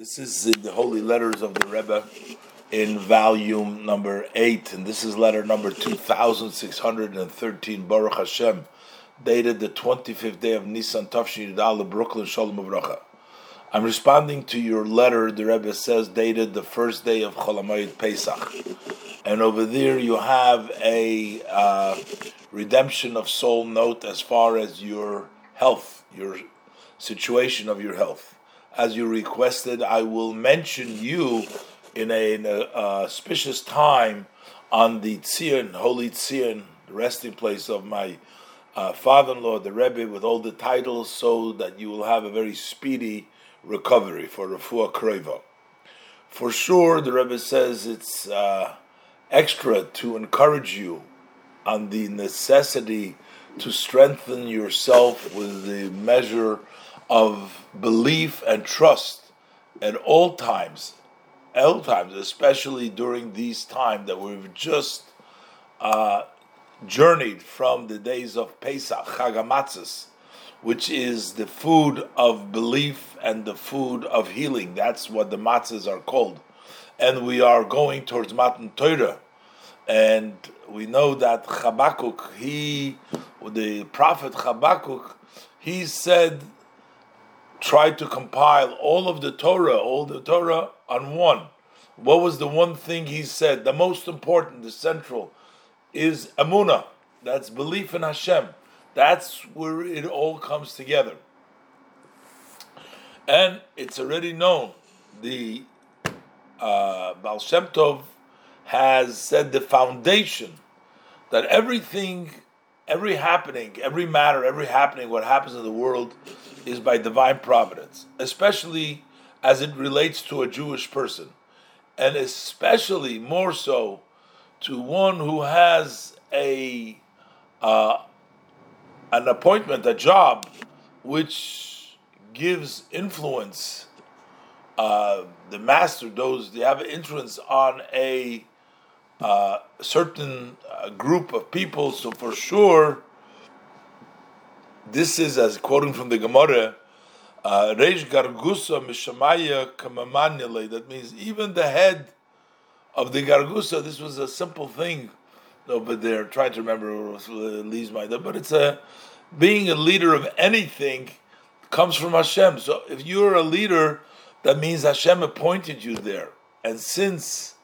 This is the Holy Letters of the Rebbe in volume number eight, and this is letter number 2613, Baruch Hashem, dated the 25th day of Nisan Tafshin Yudal, Brooklyn, Shalom Avracha. I'm responding to your letter, the Rebbe says, dated the first day of Chol Hamoed Pesach. And over there you have a uh, redemption of soul note as far as your health, your situation of your health as you requested, I will mention you in a, in a auspicious time on the Tzion, Holy Tzion, the resting place of my uh, father-in-law, the Rebbe, with all the titles, so that you will have a very speedy recovery for Refuah Kreva. For sure, the Rebbe says it's uh, extra to encourage you on the necessity to strengthen yourself with the measure of belief and trust at all times, all times, especially during these times that we've just uh, journeyed from the days of Pesach, Chagamatzis, which is the food of belief and the food of healing. That's what the matzahs are called. And we are going towards Matan Torah. And we know that Habakkuk, he, the prophet Habakkuk, he said tried to compile all of the Torah, all the Torah on one. What was the one thing he said? The most important, the central, is Amuna. That's belief in Hashem. That's where it all comes together. And it's already known. The uh, Baal Shem Tov has said the foundation that everything, every happening, every matter, every happening, what happens in the world is by divine providence, especially as it relates to a Jewish person, and especially more so to one who has a uh, an appointment, a job, which gives influence. Uh, the master, those they have influence on a uh, certain uh, group of people. So for sure, this is as quoting from the Gemara, uh, Reish Gargusa Mishamaya Kamamanyale. That means even the head of the Gargusa, this was a simple thing. No, but they're trying to remember leaves my but it's a being a leader of anything comes from Hashem. So if you're a leader, that means Hashem appointed you there. And since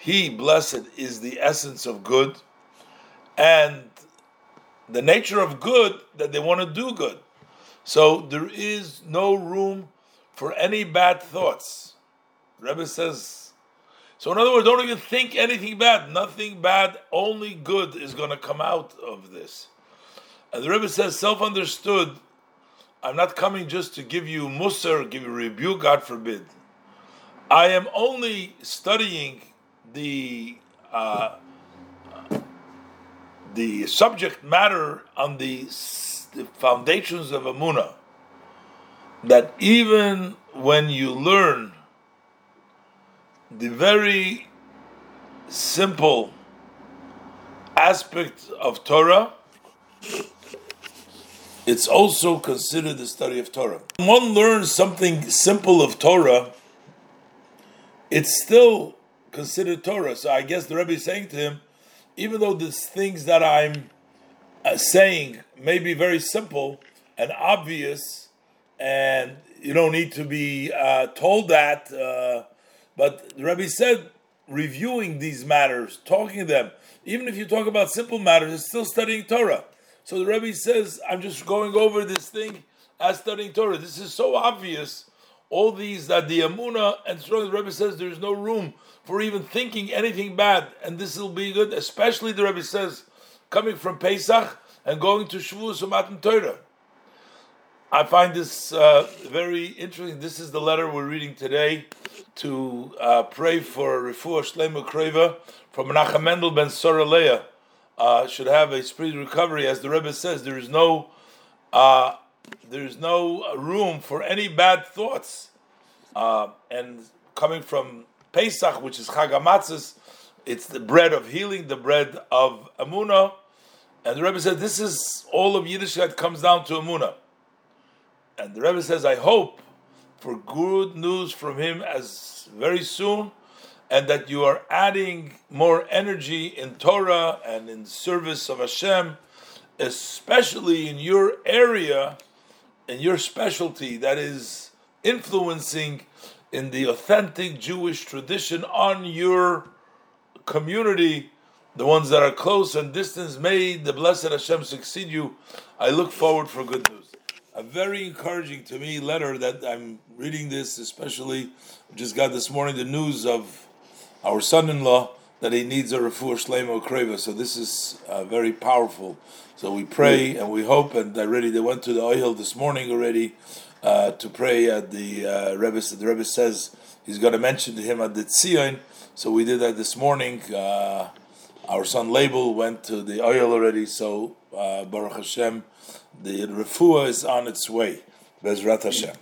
He, blessed, is the essence of good, and the nature of good that they want to do good. So there is no room for any bad thoughts. Rebbe says. So in other words, don't even think anything bad. Nothing bad, only good is going to come out of this. And the Rebbe says, self-understood. I'm not coming just to give you musar, give you rebuke, God forbid. I am only studying the uh, the subject matter on the, the foundations of Amuna, that even when you learn the very simple aspect of Torah, it's also considered the study of Torah. When one learns something simple of Torah, it's still considered Torah. So I guess the Rebbe is saying to him, even though these things that I'm uh, saying may be very simple and obvious, and you don't need to be uh, told that, uh, but the Rebbe said, reviewing these matters, talking them, even if you talk about simple matters, it's still studying Torah. So the Rebbe says, I'm just going over this thing as studying Torah. This is so obvious. All these that the Amuna and strong the Rebbe says there's no room for even thinking anything bad, and this will be good, especially the Rebbe says, coming from Pesach and going to Shavuos and Matan Torah. I find this uh, very interesting. This is the letter we're reading today to uh, pray for Refuah Shlema Kreva from Menachem Mendel ben Soraleah. Uh, should have a speedy recovery, as the Rebbe says. There is no, uh, there is no room for any bad thoughts, uh, and coming from Pesach, which is Chagamatzis, it's the bread of healing, the bread of Amuna. And the Rebbe said, this is all of Yiddishkeit comes down to Amuna. And the Rebbe says, I hope for good news from him as very soon, and that you are adding more energy in Torah and in service of Hashem, especially in your area, in your specialty that is influencing in the authentic Jewish tradition on your community, the ones that are close and distance. May the blessed Hashem succeed you. I look forward for good news a very encouraging to me letter that I'm reading this, especially just got this morning the news of our son-in-law that he needs a refuah shlema kreva. So this is uh, very powerful. So we pray and we hope, and already they went to the Ohel this morning already uh, to pray at the uh, Rebbe. The Rebbe says he's going to mention to him at the Tzion. So we did that this morning. Uh, our son Label went to the Ohel already. So uh, Baruch Hashem the refuah is on its way. Bezrat Hashem.